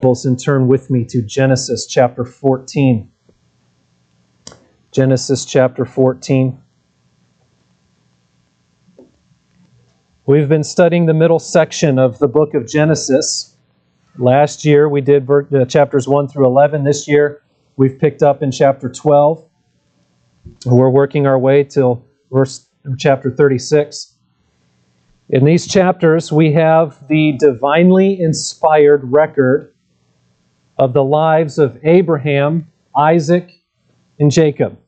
and turn with me to Genesis chapter 14. Genesis chapter 14. We've been studying the middle section of the book of Genesis. Last year we did uh, chapters 1 through 11. This year we've picked up in chapter 12. We're working our way till verse chapter 36. In these chapters, we have the divinely inspired record of the lives of Abraham, Isaac, and Jacob,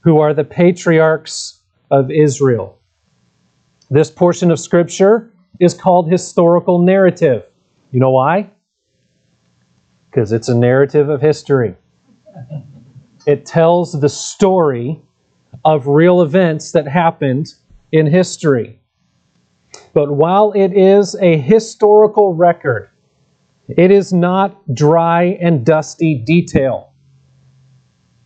who are the patriarchs of Israel. This portion of Scripture is called historical narrative. You know why? Because it's a narrative of history. It tells the story of real events that happened in history. But while it is a historical record, it is not dry and dusty detail.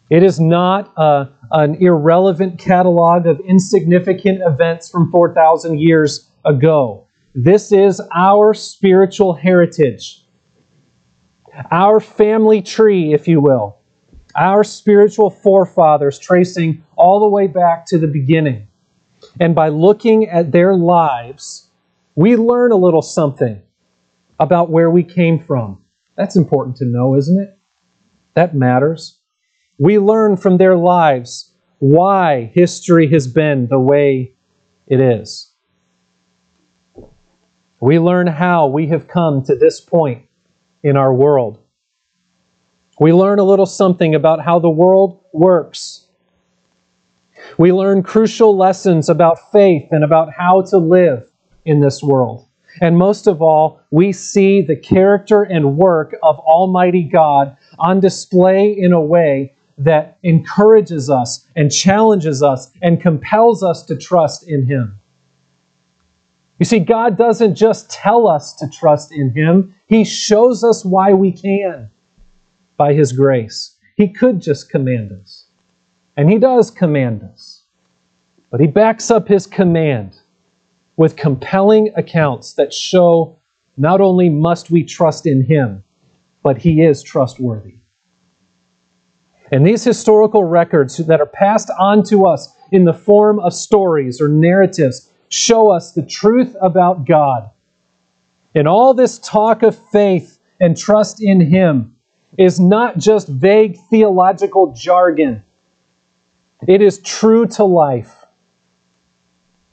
It is not a, an irrelevant catalog of insignificant events from 4,000 years ago. This is our spiritual heritage, our family tree, if you will, our spiritual forefathers tracing all the way back to the beginning. And by looking at their lives, we learn a little something about where we came from. That's important to know, isn't it? That matters. We learn from their lives why history has been the way it is. We learn how we have come to this point in our world. We learn a little something about how the world works. We learn crucial lessons about faith and about how to live in this world. And most of all, we see the character and work of Almighty God on display in a way that encourages us and challenges us and compels us to trust in Him. You see, God doesn't just tell us to trust in Him, He shows us why we can. By His grace. He could just command us, and He does command us, but He backs up His command with compelling accounts that show not only must we trust in him, but he is trustworthy. And these historical records that are passed on to us in the form of stories or narratives show us the truth about God. And all this talk of faith and trust in him is not just vague theological jargon. It is true to life.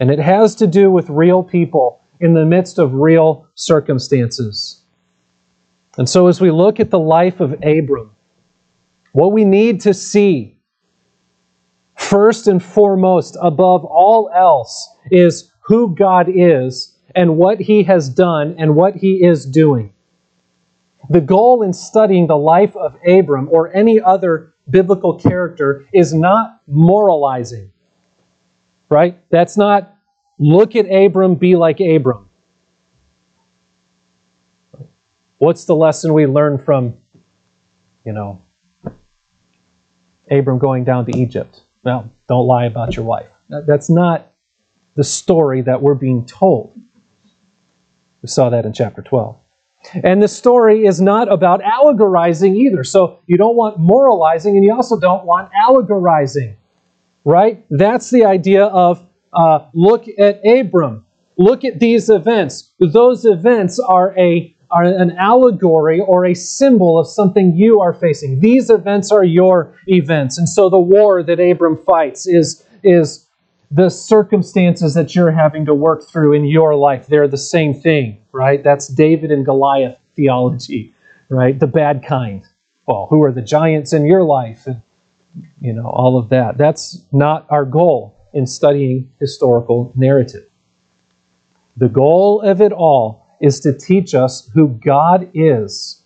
And it has to do with real people in the midst of real circumstances. And so, as we look at the life of Abram, what we need to see, first and foremost, above all else, is who God is and what He has done and what He is doing. The goal in studying the life of Abram or any other biblical character is not moralizing right? That's not look at Abram, be like Abram. What's the lesson we learn from, you know, Abram going down to Egypt? Well, don't lie about your wife. That's not the story that we're being told. We saw that in chapter 12. And the story is not about allegorizing either. So you don't want moralizing and you also don't want allegorizing right? That's the idea of uh, look at Abram. Look at these events. Those events are a are an allegory or a symbol of something you are facing. These events are your events. And so the war that Abram fights is, is the circumstances that you're having to work through in your life. They're the same thing, right? That's David and Goliath theology, right? The bad kind. Well, who are the giants in your life? And you know, all of that. That's not our goal in studying historical narrative. The goal of it all is to teach us who God is,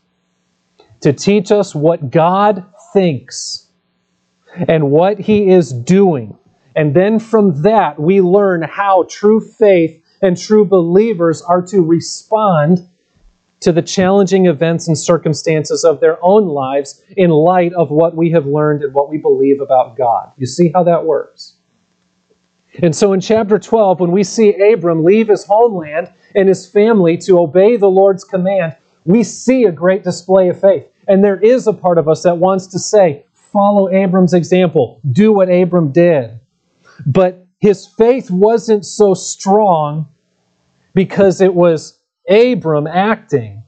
to teach us what God thinks and what He is doing. And then from that, we learn how true faith and true believers are to respond to the challenging events and circumstances of their own lives in light of what we have learned and what we believe about God. You see how that works? And so in chapter 12, when we see Abram leave his homeland and his family to obey the Lord's command, we see a great display of faith. And there is a part of us that wants to say, follow Abram's example, do what Abram did. But his faith wasn't so strong because it was Abram acting.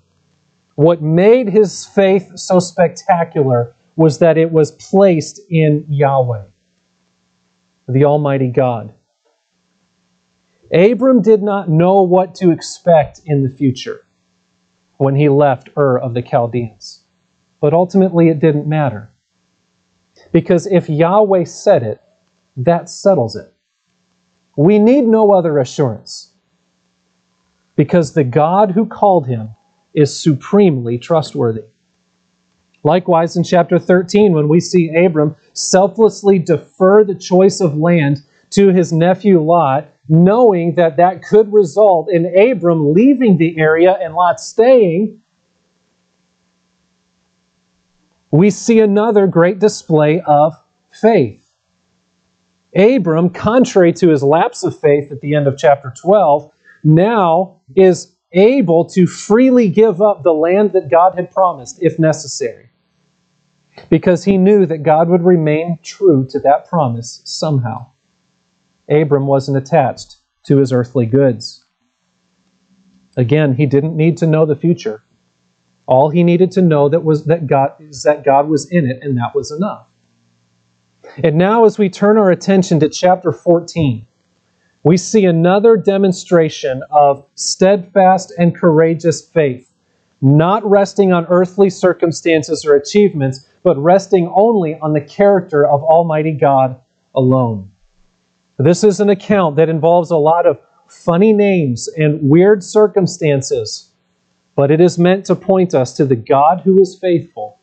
What made his faith so spectacular was that it was placed in Yahweh, the Almighty God. Abram did not know what to expect in the future when he left Ur of the Chaldeans. But ultimately, it didn't matter. Because if Yahweh said it, that settles it. We need no other assurance. Because the God who called him is supremely trustworthy. Likewise, in chapter 13, when we see Abram selflessly defer the choice of land to his nephew Lot, knowing that that could result in Abram leaving the area and Lot staying, we see another great display of faith. Abram, contrary to his lapse of faith at the end of chapter 12, now is able to freely give up the land that God had promised if necessary. Because he knew that God would remain true to that promise somehow. Abram wasn't attached to his earthly goods. Again, he didn't need to know the future. All he needed to know that was that God is that God was in it, and that was enough. And now, as we turn our attention to chapter 14, we see another demonstration of steadfast and courageous faith, not resting on earthly circumstances or achievements, but resting only on the character of Almighty God alone. This is an account that involves a lot of funny names and weird circumstances, but it is meant to point us to the God who is faithful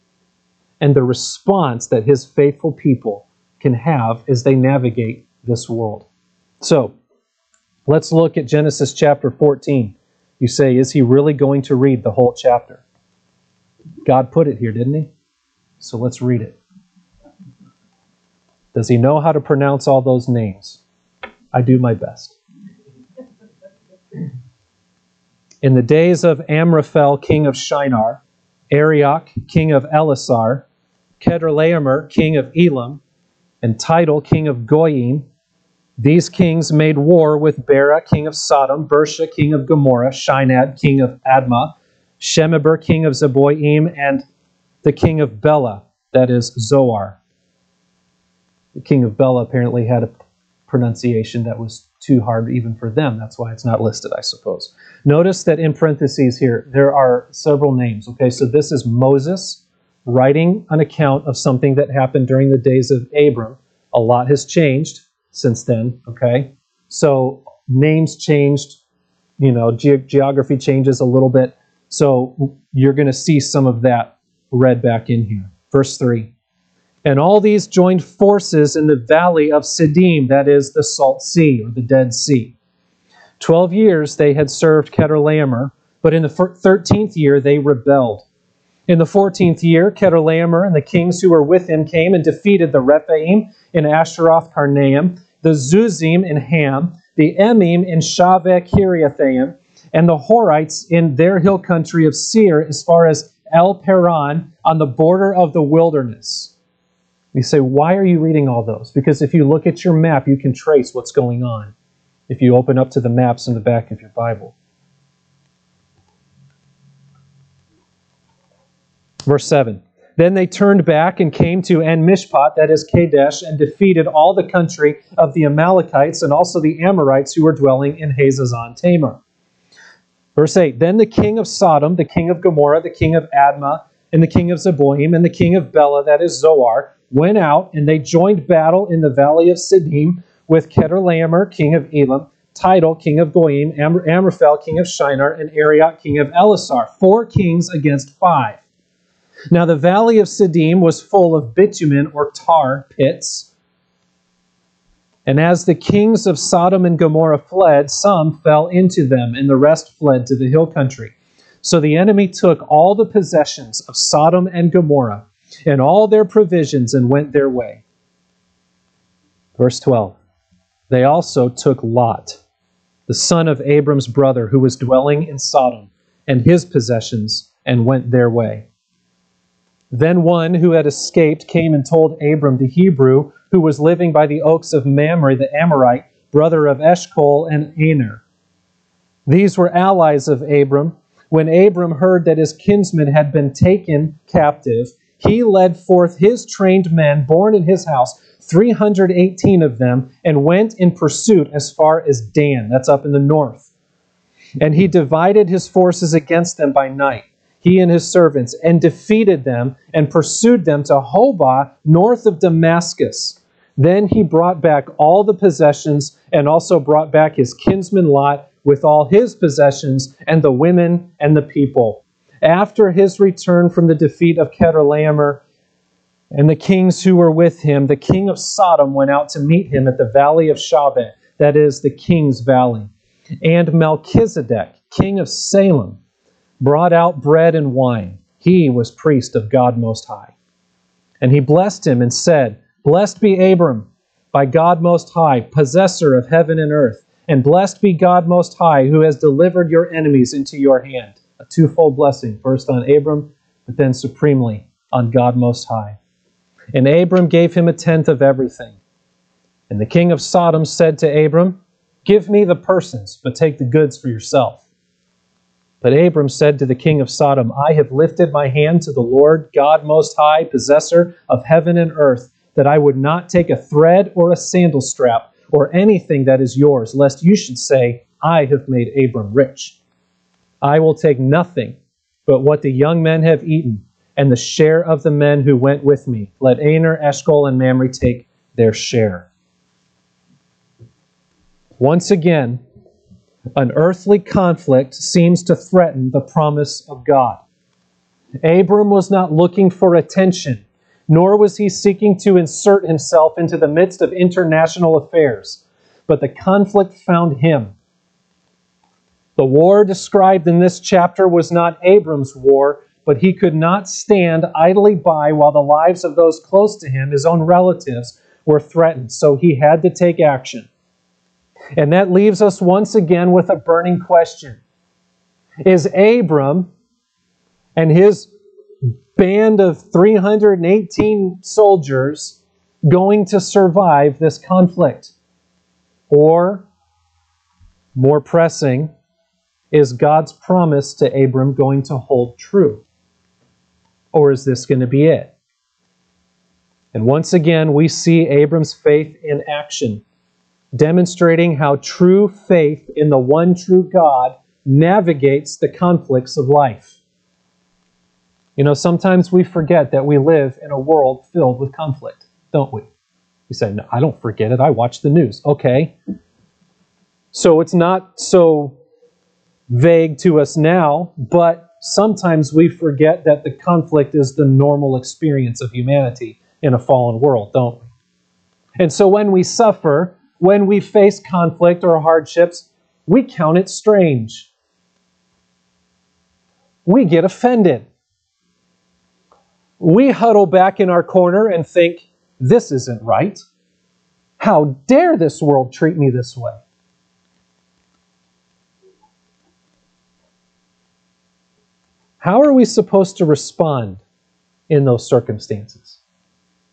and the response that his faithful people can have as they navigate this world. So, let's look at Genesis chapter 14. You say, is he really going to read the whole chapter? God put it here, didn't he? So let's read it. Does he know how to pronounce all those names? I do my best. In the days of Amraphel, king of Shinar, Arioch, king of Elasar, Chedorlaomer, king of Elam, and Tidal, king of Goyim, these kings made war with Bera, king of Sodom, Birsha, king of Gomorrah, Shinab, king of Admah, Shemeber, king of Zeboim, and the king of Bela, that is Zoar. The king of Bela apparently had a pronunciation that was too hard even for them. That's why it's not listed, I suppose. Notice that in parentheses here, there are several names. Okay, so this is Moses writing an account of something that happened during the days of Abram. A lot has changed since then. Okay, so names changed, you know, ge- geography changes a little bit. So you're going to see some of that read back in here. Verse 3. And all these joined forces in the valley of Siddim, that is the Salt Sea or the Dead Sea. Twelve years they had served Chedorlaomer, but in the thirteenth year they rebelled. In the fourteenth year, Chedorlaomer and the kings who were with him came and defeated the Rephaim in Ashteroth Karnaim, the Zuzim in Ham, the Emim in Shaveh Kiriathaim, and the Horites in their hill country of Seir as far as El Paran on the border of the wilderness. You say, why are you reading all those? Because if you look at your map, you can trace what's going on if you open up to the maps in the back of your Bible. Verse 7 Then they turned back and came to En Mishpat, that is Kadesh, and defeated all the country of the Amalekites and also the Amorites who were dwelling in Hazazon Tamar. Verse 8 Then the king of Sodom, the king of Gomorrah, the king of Admah, and the king of Zeboim, and the king of Bela, that is Zoar, went out and they joined battle in the valley of Siddim with Chedorlaomer, king of Elam, Tidal, king of Goyim, Am- Amraphel, king of Shinar, and Arioch, king of Elasar. Four kings against five. Now the valley of Siddim was full of bitumen or tar pits. And as the kings of Sodom and Gomorrah fled, some fell into them, and the rest fled to the hill country. So the enemy took all the possessions of Sodom and Gomorrah and all their provisions and went their way. Verse 12 They also took Lot, the son of Abram's brother, who was dwelling in Sodom, and his possessions, and went their way. Then one who had escaped came and told Abram the Hebrew, who was living by the oaks of Mamre the Amorite, brother of Eshcol and Aner. These were allies of Abram. When Abram heard that his kinsman had been taken captive, he led forth his trained men born in his house, 318 of them, and went in pursuit as far as Dan. That's up in the north. And he divided his forces against them by night, he and his servants, and defeated them and pursued them to Hobah, north of Damascus. Then he brought back all the possessions and also brought back his kinsman Lot with all his possessions and the women and the people. After his return from the defeat of Chedorlaomer and the kings who were with him, the king of Sodom went out to meet him at the valley of Shaveh, that is, the king's valley. And Melchizedek, king of Salem, brought out bread and wine. He was priest of God Most High. And he blessed him and said, Blessed be Abram by God Most High, possessor of heaven and earth. And blessed be God Most High, who has delivered your enemies into your hand. A twofold blessing, first on Abram, but then supremely on God Most High. And Abram gave him a tenth of everything. And the king of Sodom said to Abram, Give me the persons, but take the goods for yourself. But Abram said to the king of Sodom, I have lifted my hand to the Lord God Most High, possessor of heaven and earth, that I would not take a thread or a sandal strap or anything that is yours, lest you should say, I have made Abram rich. I will take nothing but what the young men have eaten, and the share of the men who went with me. Let Aner, Eshcol, and Mamre take their share. Once again, an earthly conflict seems to threaten the promise of God. Abram was not looking for attention, nor was he seeking to insert himself into the midst of international affairs, but the conflict found him. The war described in this chapter was not Abram's war, but he could not stand idly by while the lives of those close to him, his own relatives, were threatened. So he had to take action. And that leaves us once again with a burning question Is Abram and his band of 318 soldiers going to survive this conflict? Or, more pressing, is God's promise to Abram going to hold true? Or is this going to be it? And once again, we see Abram's faith in action, demonstrating how true faith in the one true God navigates the conflicts of life. You know, sometimes we forget that we live in a world filled with conflict, don't we? You say, no, I don't forget it. I watch the news. Okay. So it's not so vague to us now, but sometimes we forget that the conflict is the normal experience of humanity in a fallen world, don't we? And so when we suffer, when we face conflict or hardships, we count it strange. We get offended. We huddle back in our corner and think, this isn't right. How dare this world treat me this way? How are we supposed to respond in those circumstances?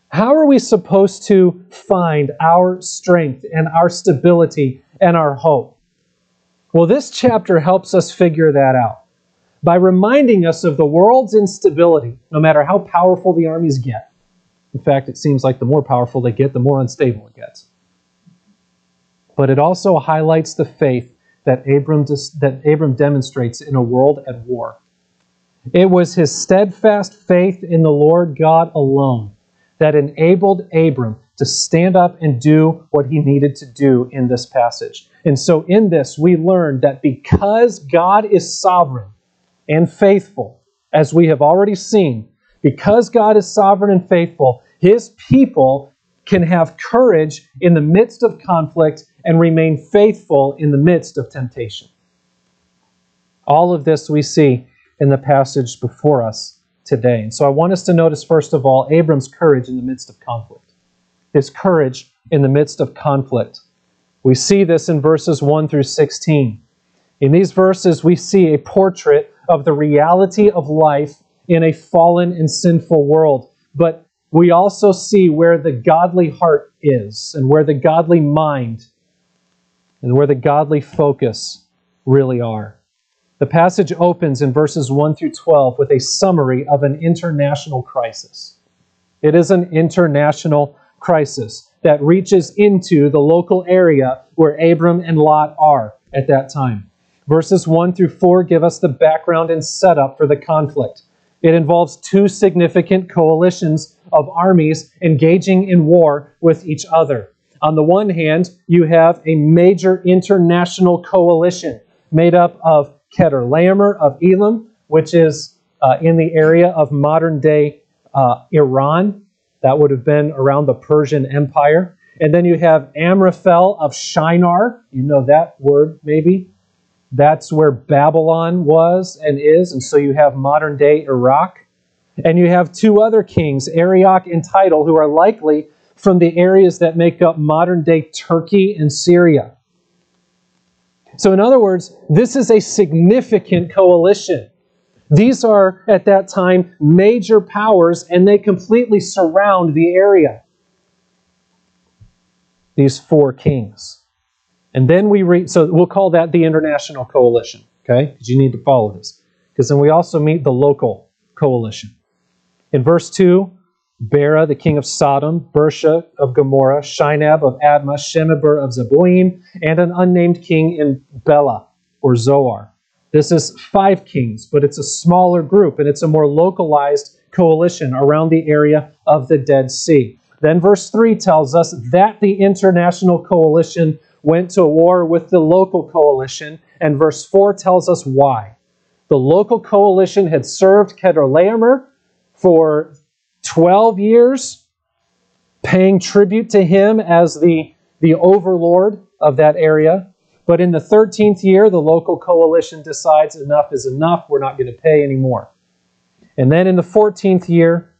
How are we supposed to find our strength and our stability and our hope? Well, this chapter helps us figure that out by reminding us of the world's instability, no matter how powerful the armies get. In fact, it seems like the more powerful they get, the more unstable it gets. But it also highlights the faith that Abram, that Abram demonstrates in a world at war. It was his steadfast faith in the Lord God alone that enabled Abram to stand up and do what he needed to do in this passage. And so, in this, we learn that because God is sovereign, and faithful, as we have already seen. Because God is sovereign and faithful, his people can have courage in the midst of conflict and remain faithful in the midst of temptation. All of this we see in the passage before us today. And so I want us to notice, first of all, Abram's courage in the midst of conflict. His courage in the midst of conflict. We see this in verses 1 through 16. In these verses, we see a portrait of the reality of life in a fallen and sinful world. But we also see where the godly heart is and where the godly mind and where the godly focus really are. The passage opens in verses 1 through 12 with a summary of an international crisis. It is an international crisis that reaches into the local area where Abram and Lot are at that time. Verses 1 through 4 give us the background and setup for the conflict. It involves two significant coalitions of armies engaging in war with each other. On the one hand, you have a major international coalition made up of Chedorlaomer of Elam, which is uh, in the area of modern day uh, Iran. That would have been around the Persian Empire. And then you have Amraphel of Shinar. You know that word, maybe. That's where Babylon was and is. And so you have modern day Iraq. And you have two other kings, Arioch and Tidal, who are likely from the areas that make up modern day Turkey and Syria. So, in other words, this is a significant coalition. These are, at that time, major powers, and they completely surround the area. These four kings. And then we read, so we'll call that the international coalition, okay? Because you need to follow this. Because then we also meet the local coalition. In verse 2, Bera, the king of Sodom, Birsha of Gomorrah, Shinab of Admah, Shemeber of Zeboim, and an unnamed king in Bela or Zoar. This is five kings, but it's a smaller group and it's a more localized coalition around the area of the Dead Sea. Then verse 3 tells us that the international coalition went to war with the local coalition, and verse 4 tells us why. The local coalition had served Chedorlaomer for 12 years, paying tribute to him as the, the overlord of that area. But in the 13th year, the local coalition decides enough is enough, we're not going to pay anymore. And then in the 14th year,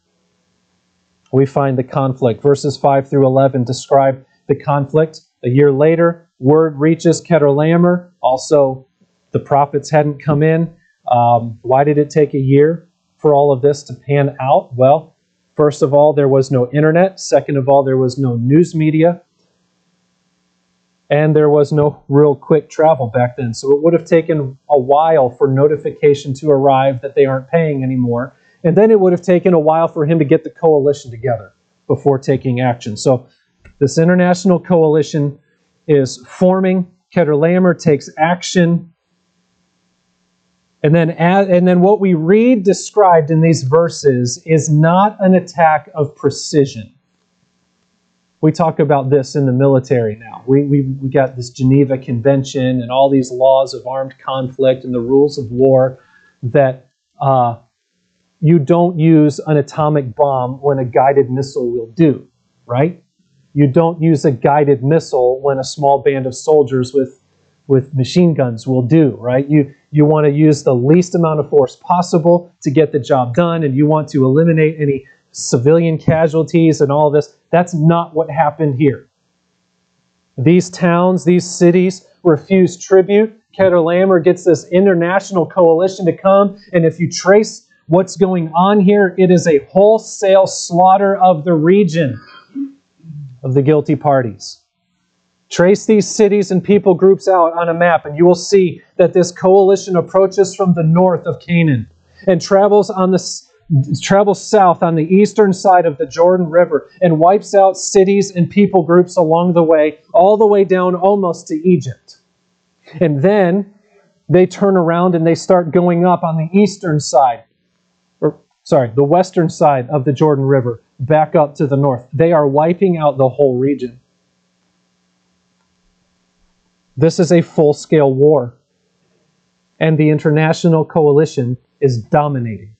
we find the conflict. Verses 5 through 11 describe the conflict. A year later, word reaches Chedorlaomer. Also, the profits hadn't come in. Um, why did it take a year for all of this to pan out? Well, first of all, there was no internet. Second of all, there was no news media. And there was no real quick travel back then. So it would have taken a while for notification to arrive that they aren't paying anymore. And then it would have taken a while for him to get the coalition together before taking action. So this international coalition is forming. Chedorlaomer takes action. And then, and then what we read described in these verses is not an attack of precision. We talk about this in the military now. We, we, we got this Geneva Convention and all these laws of armed conflict and the rules of war that uh, you don't use an atomic bomb when a guided missile will do, right? You don't use a guided missile when a small band of soldiers with with machine guns will do, right? You you want to use the least amount of force possible to get the job done and you want to eliminate any civilian casualties and all this. That's not what happened here. These towns, these cities refuse tribute. Chedorlaomer gets this international coalition to come, and if you trace what's going on here, it is a wholesale slaughter of the region of the guilty parties. Trace these cities and people groups out on a map, and you will see that this coalition approaches from the north of Canaan and travels on the travels south on the eastern side of the Jordan River and wipes out cities and people groups along the way, all the way down almost to Egypt. And then they turn around and they start going up on the eastern side, or sorry, the western side of the Jordan River, back up to the north. They are wiping out the whole region. This is a full scale war, and the international coalition is dominating.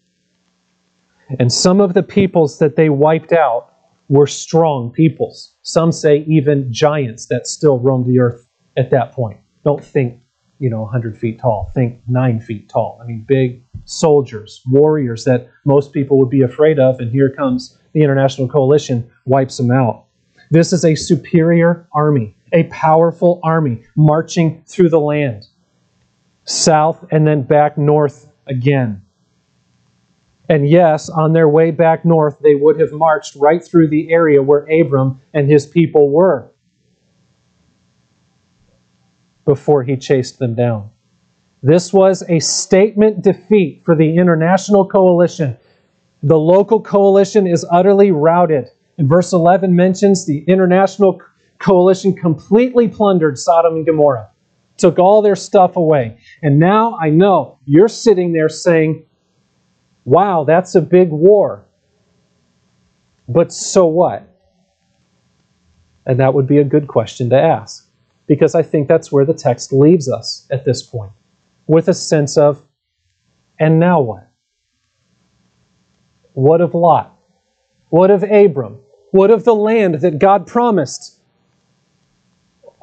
And some of the peoples that they wiped out were strong peoples. Some say even giants that still roamed the earth at that point. Don't think, you know, 100 feet tall. Think 9 feet tall. I mean, big soldiers, warriors that most people would be afraid of. And here comes the international coalition, wipes them out. This is a superior army, a powerful army marching through the land, south and then back north again. And yes, on their way back north, they would have marched right through the area where Abram and his people were before he chased them down. This was a statement defeat for the international coalition. The local coalition is utterly routed. And verse 11 mentions the international coalition completely plundered Sodom and Gomorrah, took all their stuff away. And now I know you're sitting there saying, wow, that's a big war. But so what? And that would be a good question to ask, because I think that's where the text leaves us at this point with a sense of, and now what? What of Lot? What of Abram? What of the land that God promised?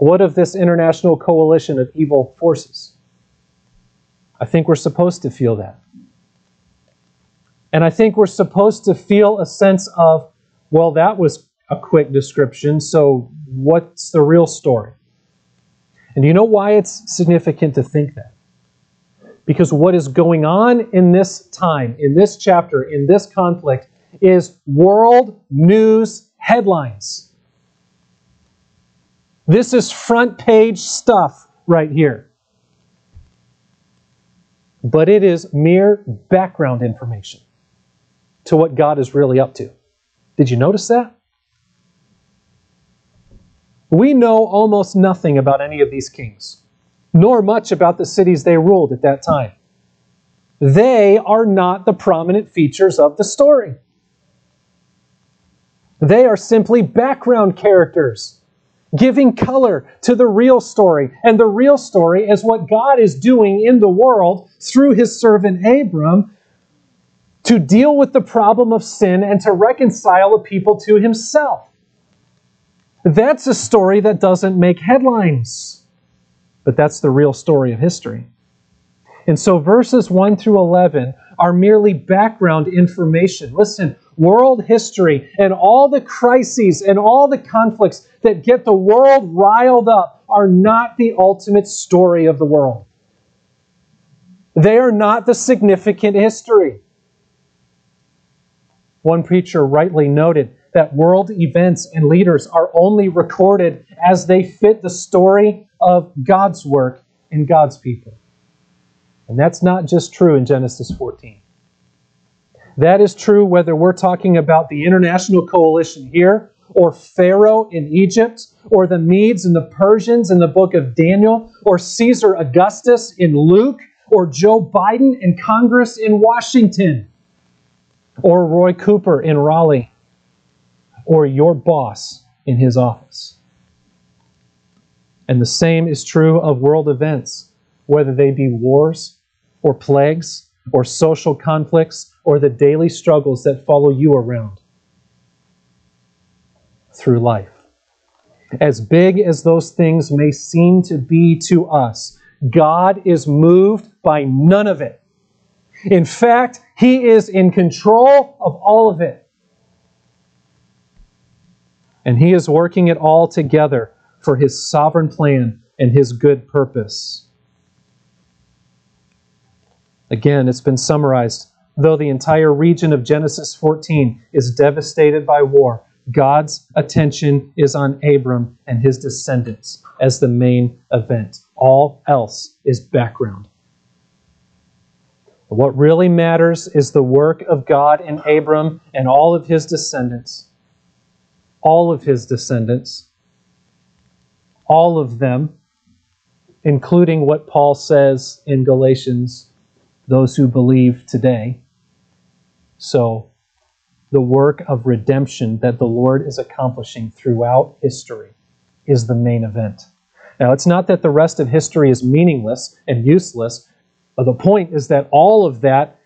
What of this international coalition of evil forces? I think we're supposed to feel that. And I think we're supposed to feel a sense of, well, that was a quick description, so what's the real story? And do you know why it's significant to think that? Because what is going on in this time, in this chapter, in this conflict, is world news headlines. This is front page stuff right here. But it is mere background information to what God is really up to. Did you notice that? We know almost nothing about any of these kings nor much about the cities they ruled at that time. They are not the prominent features of the story. They are simply background characters, giving color to the real story. And the real story is what God is doing in the world through his servant Abram to deal with the problem of sin and to reconcile the people to himself. That's a story that doesn't make headlines but that's the real story of history. And so verses 1 through 11 are merely background information. Listen, world history and all the crises and all the conflicts that get the world riled up are not the ultimate story of the world. They are not the significant history. One preacher rightly noted that world events and leaders are only recorded as they fit the story of God's work in God's people. And that's not just true in Genesis 14. That is true whether we're talking about the international coalition here, or Pharaoh in Egypt, or the Medes and the Persians in the book of Daniel, or Caesar Augustus in Luke, or Joe Biden in Congress in Washington, or Roy Cooper in Raleigh, or your boss in his office. And the same is true of world events, whether they be wars or plagues or social conflicts or the daily struggles that follow you around through life. As big as those things may seem to be to us, God is moved by none of it. In fact, He is in control of all of it. And He is working it all together for his sovereign plan and his good purpose. Again, it's been summarized. Though the entire region of Genesis 14 is devastated by war, God's attention is on Abram and his descendants as the main event. All else is background. What really matters is the work of God in Abram and all of his descendants. All of his descendants all of them, including what Paul says in Galatians, those who believe today. So, the work of redemption that the Lord is accomplishing throughout history is the main event. Now, it's not that the rest of history is meaningless and useless. The point is that all of that,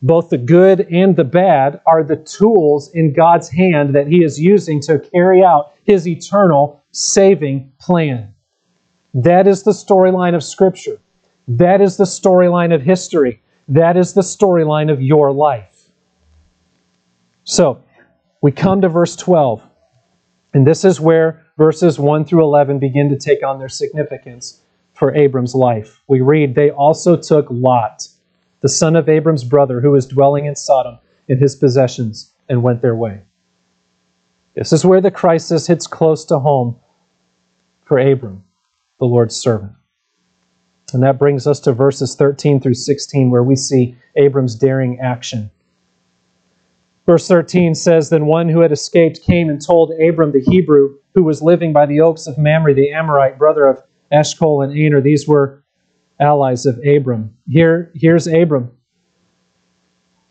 both the good and the bad, are the tools in God's hand that He is using to carry out His eternal saving plan. That is the storyline of Scripture. That is the storyline of history. That is the storyline of your life. So, we come to verse 12. And this is where verses 1 through 11 begin to take on their significance for Abram's life. We read, They also took Lot, the son of Abram's brother, who was dwelling in Sodom, in his possessions, and went their way. This is where the crisis hits close to home for Abram, the Lord's servant. And that brings us to verses 13 through 16, where we see Abram's daring action. Verse 13 says Then one who had escaped came and told Abram the Hebrew, who was living by the oaks of Mamre, the Amorite, brother of Eshcol and Aner. These were allies of Abram. Here, here's Abram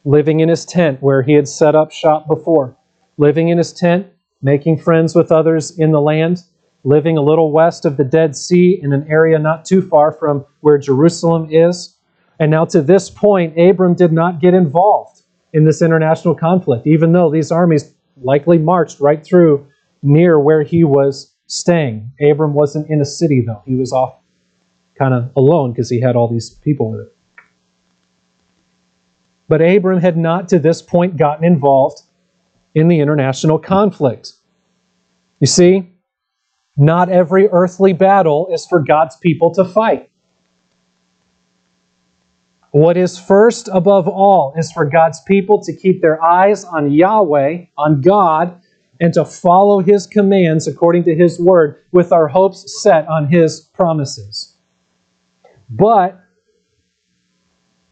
living in his tent where he had set up shop before, living in his tent, making friends with others in the land, living a little west of the Dead Sea in an area not too far from where Jerusalem is. And now, to this point, Abram did not get involved in this international conflict, even though these armies likely marched right through near where he was staying. Abram wasn't in a city, though. He was off kind of alone because he had all these people with him. But Abram had not to this point gotten involved in the international conflict. You see, not every earthly battle is for God's people to fight. What is first above all is for God's people to keep their eyes on Yahweh, on God, and to follow His commands according to His word, with our hopes set on His promises. But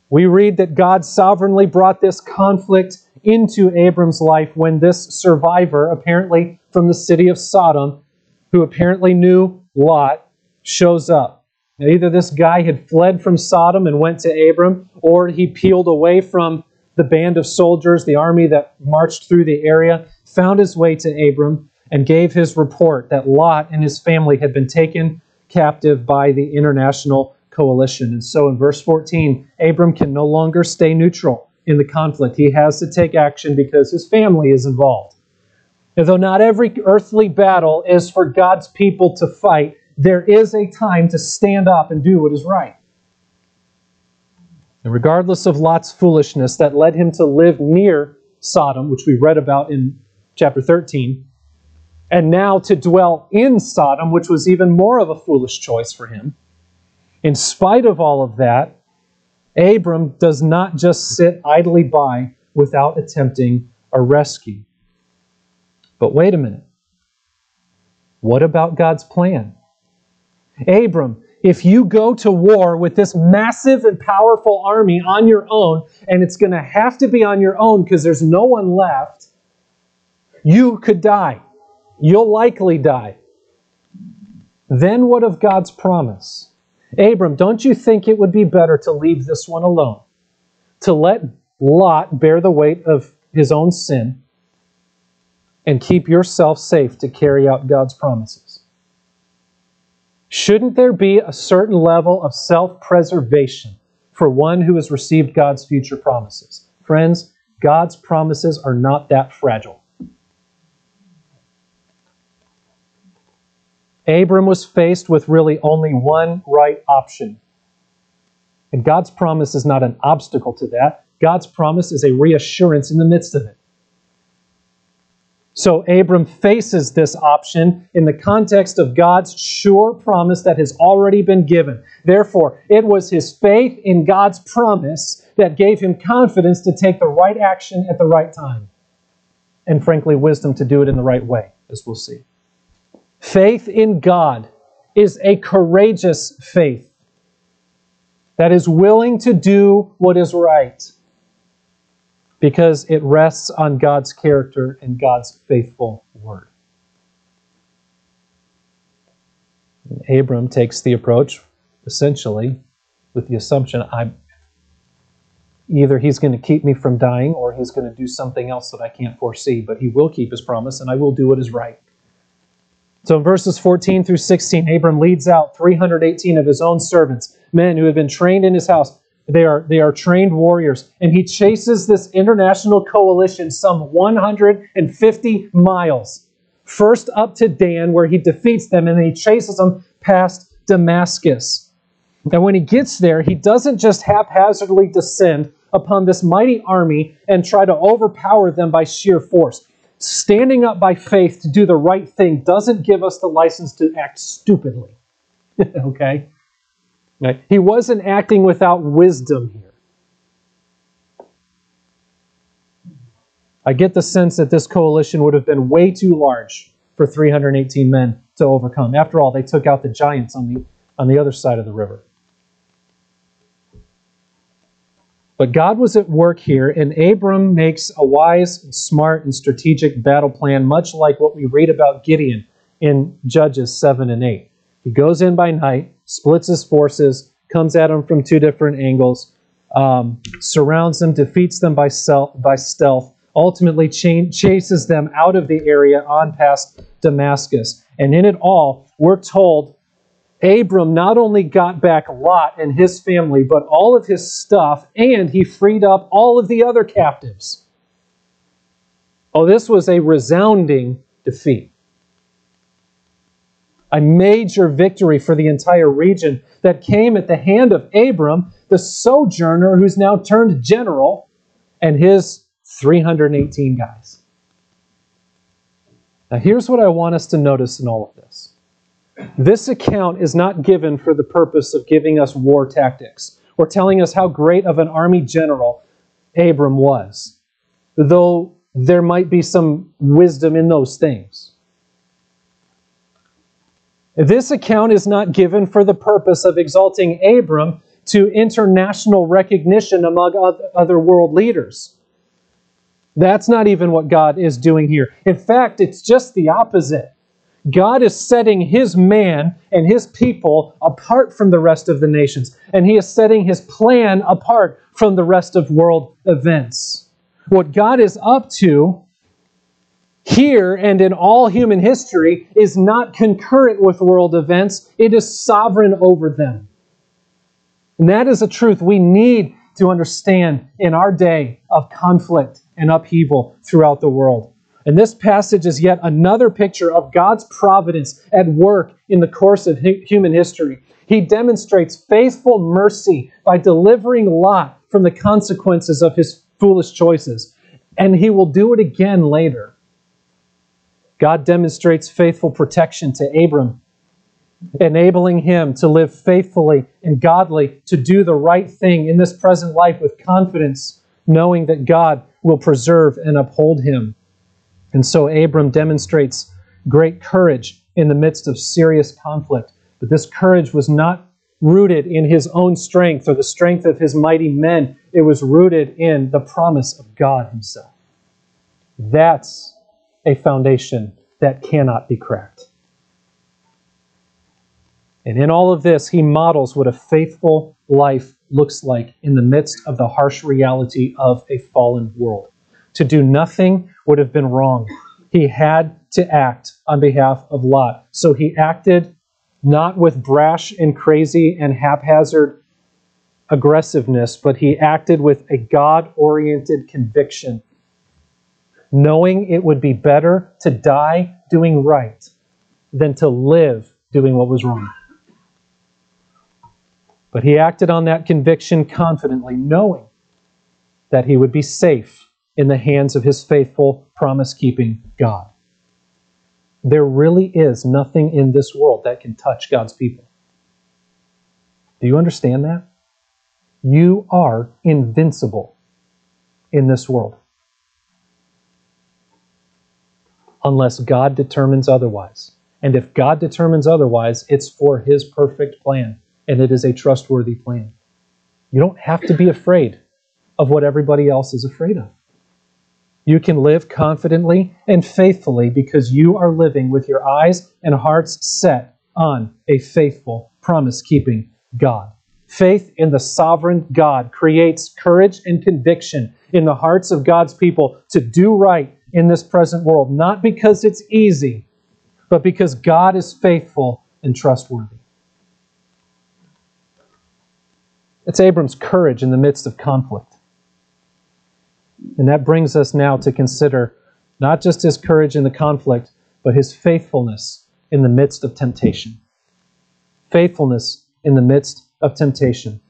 we read that God sovereignly brought this conflict into Abram's life when this survivor, apparently from the city of Sodom, who apparently knew Lot, shows up. Now, either this guy had fled from Sodom and went to Abram, or he peeled away from the band of soldiers, the army that marched through the area, found his way to Abram, and gave his report that Lot and his family had been taken captive by the international coalition. And so in verse 14, Abram can no longer stay neutral in the conflict. He has to take action because his family is involved. And though not every earthly battle is for God's people to fight, there is a time to stand up and do what is right. And regardless of Lot's foolishness that led him to live near Sodom, which we read about in chapter 13, and now to dwell in Sodom, which was even more of a foolish choice for him, in spite of all of that, Abram does not just sit idly by without attempting a rescue. But wait a minute. What about God's plan? Abram, if you go to war with this massive and powerful army on your own, and it's going to have to be on your own because there's no one left, you could die. You'll likely die. Then what of God's promise? Abram, don't you think it would be better to leave this one alone? To let Lot bear the weight of his own sin and keep yourself safe to carry out God's promises? Shouldn't there be a certain level of self preservation for one who has received God's future promises? Friends, God's promises are not that fragile. Abram was faced with really only one right option. And God's promise is not an obstacle to that. God's promise is a reassurance in the midst of it. So Abram faces this option in the context of God's sure promise that has already been given. Therefore, it was his faith in God's promise that gave him confidence to take the right action at the right time. And frankly, wisdom to do it in the right way, as we'll see. Faith in God is a courageous faith that is willing to do what is right because it rests on God's character and God's faithful word. And Abram takes the approach essentially with the assumption I'm either he's going to keep me from dying or he's going to do something else that I can't foresee, but he will keep his promise and I will do what is right. So in verses 14 through 16, Abram leads out 318 of his own servants, men who have been trained in his house. They are, they are trained warriors. And he chases this international coalition some 150 miles. First up to Dan, where he defeats them, and then he chases them past Damascus. And when he gets there, he doesn't just haphazardly descend upon this mighty army and try to overpower them by sheer force standing up by faith to do the right thing doesn't give us the license to act stupidly. okay? Right? He wasn't acting without wisdom here. I get the sense that this coalition would have been way too large for 318 men to overcome. After all, they took out the giants on the, on the other side of the river. But God was at work here, and Abram makes a wise smart and strategic battle plan, much like what we read about Gideon in Judges 7 and 8. He goes in by night, splits his forces, comes at them from two different angles, um, surrounds them, defeats them by, self, by stealth, ultimately ch- chases them out of the area on past Damascus. And in it all, we're told Abram not only got back Lot and his family, but all of his stuff, and he freed up all of the other captives. Oh, this was a resounding defeat. A major victory for the entire region that came at the hand of Abram, the sojourner who's now turned general, and his 318 guys. Now, here's what I want us to notice in all of this this account is not given for the purpose of giving us war tactics or telling us how great of an army general Abram was, though there might be some wisdom in those things. This account is not given for the purpose of exalting Abram to international recognition among other world leaders. That's not even what God is doing here. In fact, it's just the opposite. God is setting his man and his people apart from the rest of the nations, and he is setting his plan apart from the rest of world events. What God is up to here and in all human history is not concurrent with world events, it is sovereign over them. And that is a truth we need to understand in our day of conflict and upheaval throughout the world. And this passage is yet another picture of God's providence at work in the course of human history. He demonstrates faithful mercy by delivering Lot from the consequences of his foolish choices. And he will do it again later. God demonstrates faithful protection to Abram, enabling him to live faithfully and godly, to do the right thing in this present life with confidence, knowing that God will preserve and uphold him. And so Abram demonstrates great courage in the midst of serious conflict. But this courage was not rooted in his own strength or the strength of his mighty men, it was rooted in the promise of God Himself. That's a foundation that cannot be cracked. And in all of this, he models what a faithful life looks like in the midst of the harsh reality of a fallen world. To do nothing would have been wrong. He had to act on behalf of Lot. So he acted not with brash and crazy and haphazard aggressiveness, but he acted with a God oriented conviction, knowing it would be better to die doing right than to live doing what was wrong. But he acted on that conviction confidently, knowing that he would be safe in the hands of his faithful, promise keeping God. There really is nothing in this world that can touch God's people. Do you understand that? You are invincible in this world. Unless God determines otherwise. And if God determines otherwise, it's for his perfect plan, and it is a trustworthy plan. You don't have to be afraid of what everybody else is afraid of. You can live confidently and faithfully because you are living with your eyes and hearts set on a faithful, promise keeping God. Faith in the sovereign God creates courage and conviction in the hearts of God's people to do right in this present world, not because it's easy, but because God is faithful and trustworthy. It's Abram's courage in the midst of conflict. And that brings us now to consider not just his courage in the conflict, but his faithfulness in the midst of temptation. Faithfulness in the midst of temptation.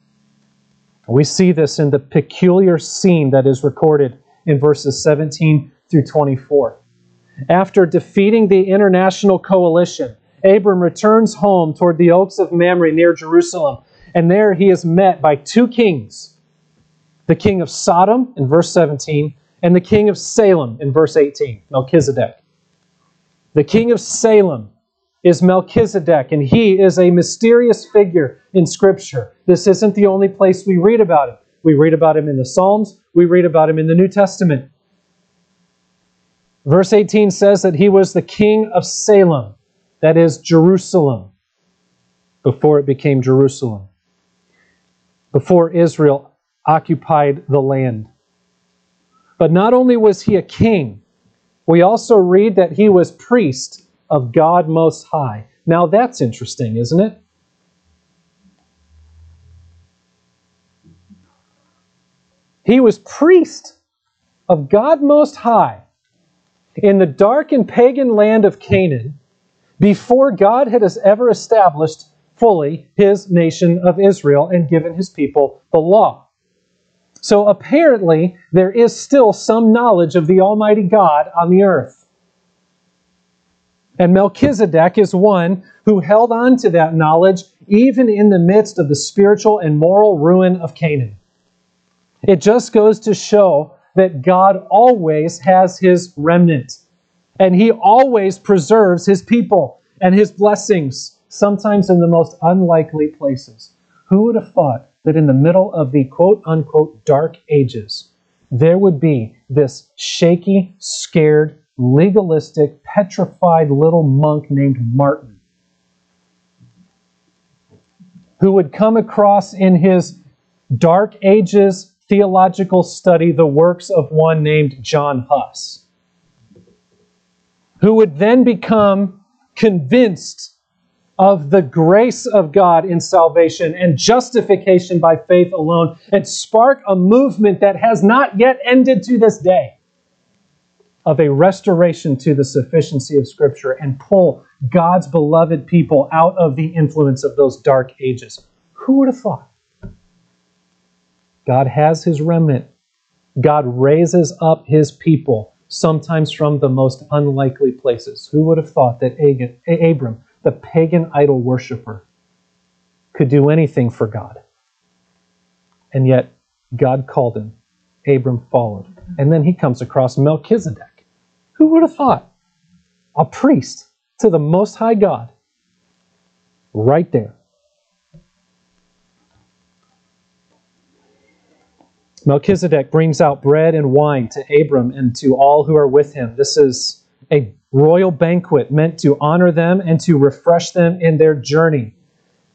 We see this in the peculiar scene that is recorded in verses 17 through 24. After defeating the international coalition, Abram returns home toward the oaks of Mamre near Jerusalem, and there he is met by two kings the king of Sodom in verse 17, and the king of Salem in verse 18, Melchizedek. The king of Salem is Melchizedek, and he is a mysterious figure in Scripture. This isn't the only place we read about him. We read about him in the Psalms, we read about him in the New Testament. Verse 18 says that he was the king of Salem, that is Jerusalem, before it became Jerusalem, before Israel occupied the land. But not only was he a king, we also read that he was priest of God Most High. Now that's interesting, isn't it? He was priest of God Most High in the dark and pagan land of Canaan before God had ever established fully his nation of Israel and given his people the law. So apparently, there is still some knowledge of the Almighty God on the earth. And Melchizedek is one who held on to that knowledge even in the midst of the spiritual and moral ruin of Canaan. It just goes to show that God always has his remnant, and he always preserves his people and his blessings, sometimes in the most unlikely places. Who would have thought that in the middle of the quote unquote dark ages, there would be this shaky, scared, legalistic, petrified little monk named Martin, who would come across in his dark ages theological study the works of one named John Huss, who would then become convinced of the grace of God in salvation and justification by faith alone and spark a movement that has not yet ended to this day of a restoration to the sufficiency of Scripture and pull God's beloved people out of the influence of those dark ages. Who would have thought? God has his remnant. God raises up his people, sometimes from the most unlikely places. Who would have thought that Abram the pagan idol worshiper, could do anything for God. And yet, God called him. Abram followed. And then he comes across Melchizedek. Who would have thought? A priest to the Most High God. Right there. Melchizedek brings out bread and wine to Abram and to all who are with him. This is a royal banquet meant to honor them and to refresh them in their journey.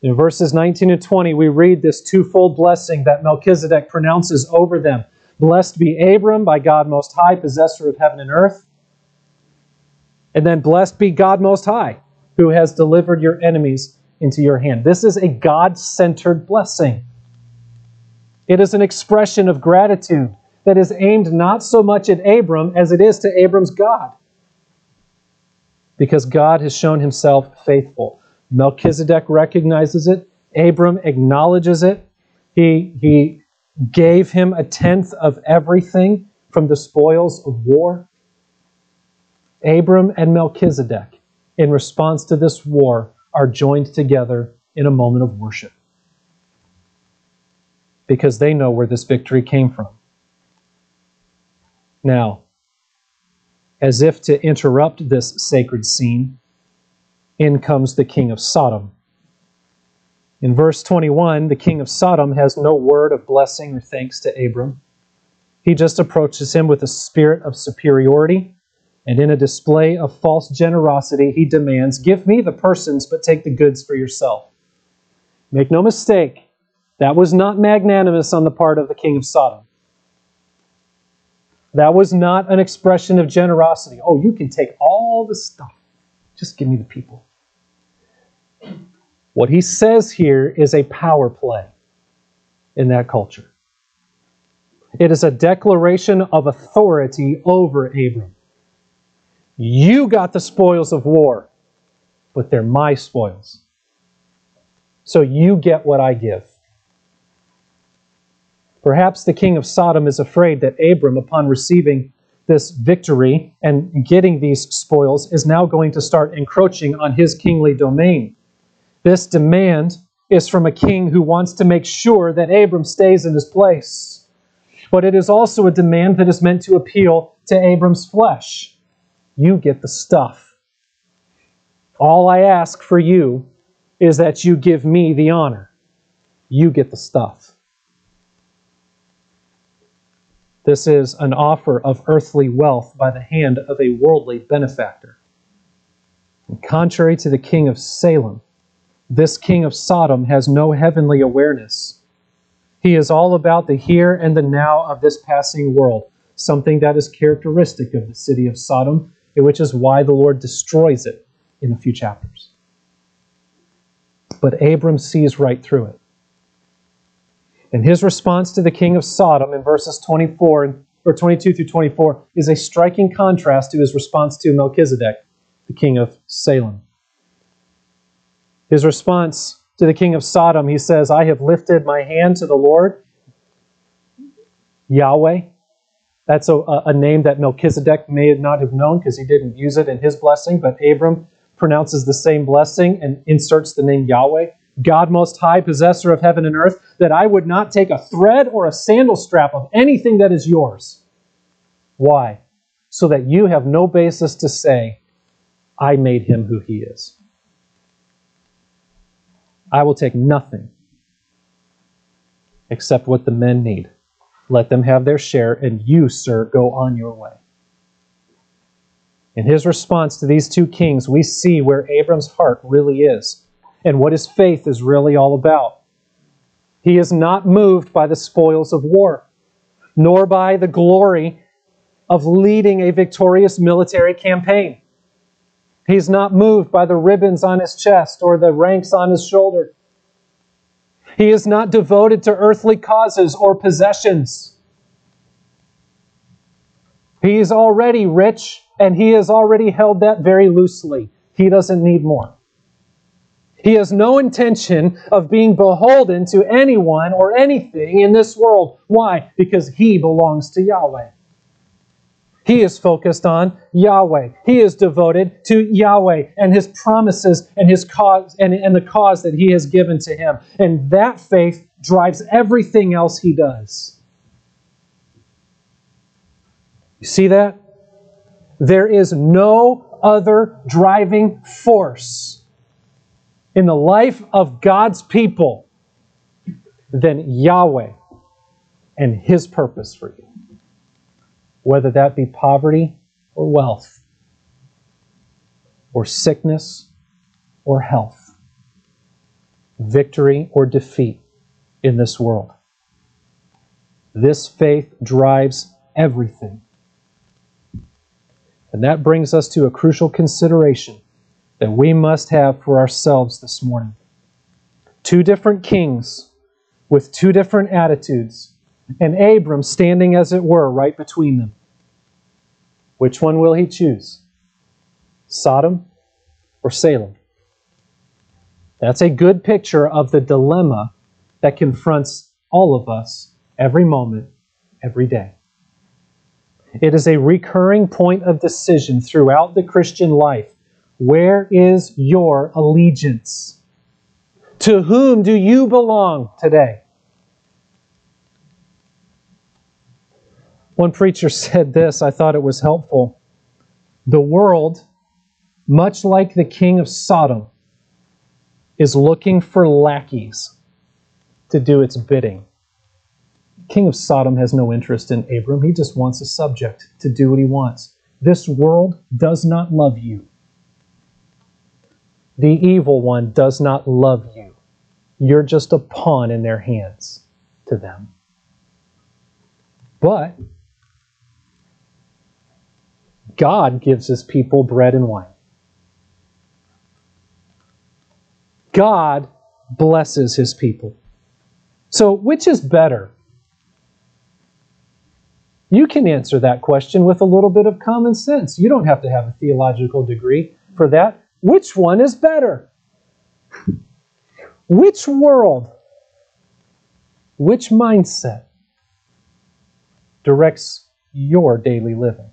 In verses 19 and 20, we read this twofold blessing that Melchizedek pronounces over them. Blessed be Abram by God Most High, possessor of heaven and earth. And then blessed be God Most High, who has delivered your enemies into your hand. This is a God centered blessing. It is an expression of gratitude that is aimed not so much at Abram as it is to Abram's God because God has shown himself faithful. Melchizedek recognizes it, Abram acknowledges it. He, he gave him a tenth of everything from the spoils of war. Abram and Melchizedek, in response to this war, are joined together in a moment of worship because they know where this victory came from. Now, as if to interrupt this sacred scene, in comes the king of Sodom. In verse 21, the king of Sodom has no word of blessing or thanks to Abram. He just approaches him with a spirit of superiority, and in a display of false generosity, he demands, Give me the persons, but take the goods for yourself. Make no mistake, that was not magnanimous on the part of the king of Sodom. That was not an expression of generosity. Oh, you can take all the stuff. Just give me the people. What he says here is a power play in that culture. It is a declaration of authority over Abram. You got the spoils of war, but they're my spoils. So you get what I give. Perhaps the king of Sodom is afraid that Abram, upon receiving this victory and getting these spoils, is now going to start encroaching on his kingly domain. This demand is from a king who wants to make sure that Abram stays in his place. but it is also a demand that is meant to appeal to Abram's flesh. You get the stuff. All I ask for you is that you give me the honor. You get the stuff. This is an offer of earthly wealth by the hand of a worldly benefactor. And contrary to the king of Salem, this king of Sodom has no heavenly awareness. He is all about the here and the now of this passing world, something that is characteristic of the city of Sodom, which is why the Lord destroys it in a few chapters. But Abram sees right through it. And his response to the king of Sodom in verses 24 or 22 through 24 is a striking contrast to his response to Melchizedek the king of Salem. His response to the king of Sodom, he says, I have lifted my hand to the Lord, Yahweh. That's a, a name that Melchizedek may not have known because he didn't use it in his blessing, but Abram pronounces the same blessing and inserts the name Yahweh. God Most High, possessor of heaven and earth, that I would not take a thread or a sandal strap of anything that is yours. Why? So that you have no basis to say, I made him who he is. I will take nothing except what the men need. Let them have their share, and you, sir, go on your way. In his response to these two kings, we see where Abram's heart really is and what his faith is really all about. He is not moved by the spoils of war, nor by the glory of leading a victorious military campaign. He's not moved by the ribbons on his chest or the ranks on his shoulder. He is not devoted to earthly causes or possessions. He is already rich and he has already held that very loosely. He doesn't need more. He has no intention of being beholden to anyone or anything in this world. Why? Because he belongs to Yahweh. He is focused on Yahweh. He is devoted to Yahweh and his promises and his cause and, and the cause that he has given to him. And that faith drives everything else he does. You see that? There is no other driving force in the life of God's people than Yahweh and his purpose for you whether that be poverty or wealth, or sickness or health, victory or defeat in this world. This faith drives everything. And that brings us to a crucial consideration that we must have for ourselves this morning. Two different kings with two different attitudes and Abram standing, as it were, right between them. Which one will he choose? Sodom or Salem? That's a good picture of the dilemma that confronts all of us every moment, every day. It is a recurring point of decision throughout the Christian life. Where is your allegiance? To whom do you belong today? One preacher said this, I thought it was helpful. The world, much like the king of Sodom, is looking for lackeys to do its bidding. King of Sodom has no interest in Abram. He just wants a subject to do what he wants. This world does not love you. The evil one does not love you. You're just a pawn in their hands to them. But God gives his people bread and wine. God blesses his people. So, which is better? You can answer that question with a little bit of common sense. You don't have to have a theological degree for that. Which one is better? Which world, which mindset directs your daily living?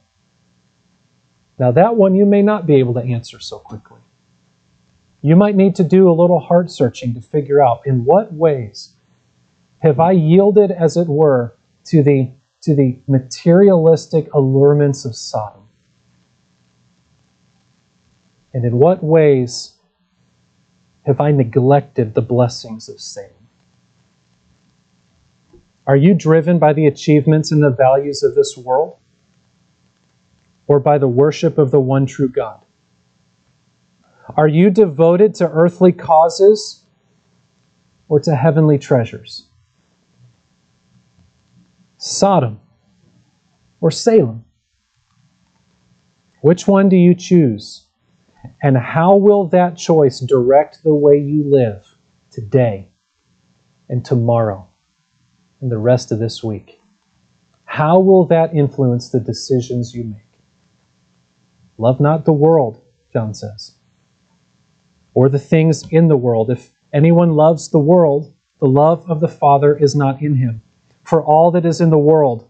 Now, that one you may not be able to answer so quickly. You might need to do a little heart searching to figure out in what ways have I yielded, as it were, to the to the materialistic allurements of Sodom? And in what ways have I neglected the blessings of Salem? Are you driven by the achievements and the values of this world? Or by the worship of the one true God? Are you devoted to earthly causes or to heavenly treasures? Sodom or Salem? Which one do you choose? And how will that choice direct the way you live today and tomorrow and the rest of this week? How will that influence the decisions you make? Love not the world, John says, or the things in the world. If anyone loves the world, the love of the Father is not in him. For all that is in the world,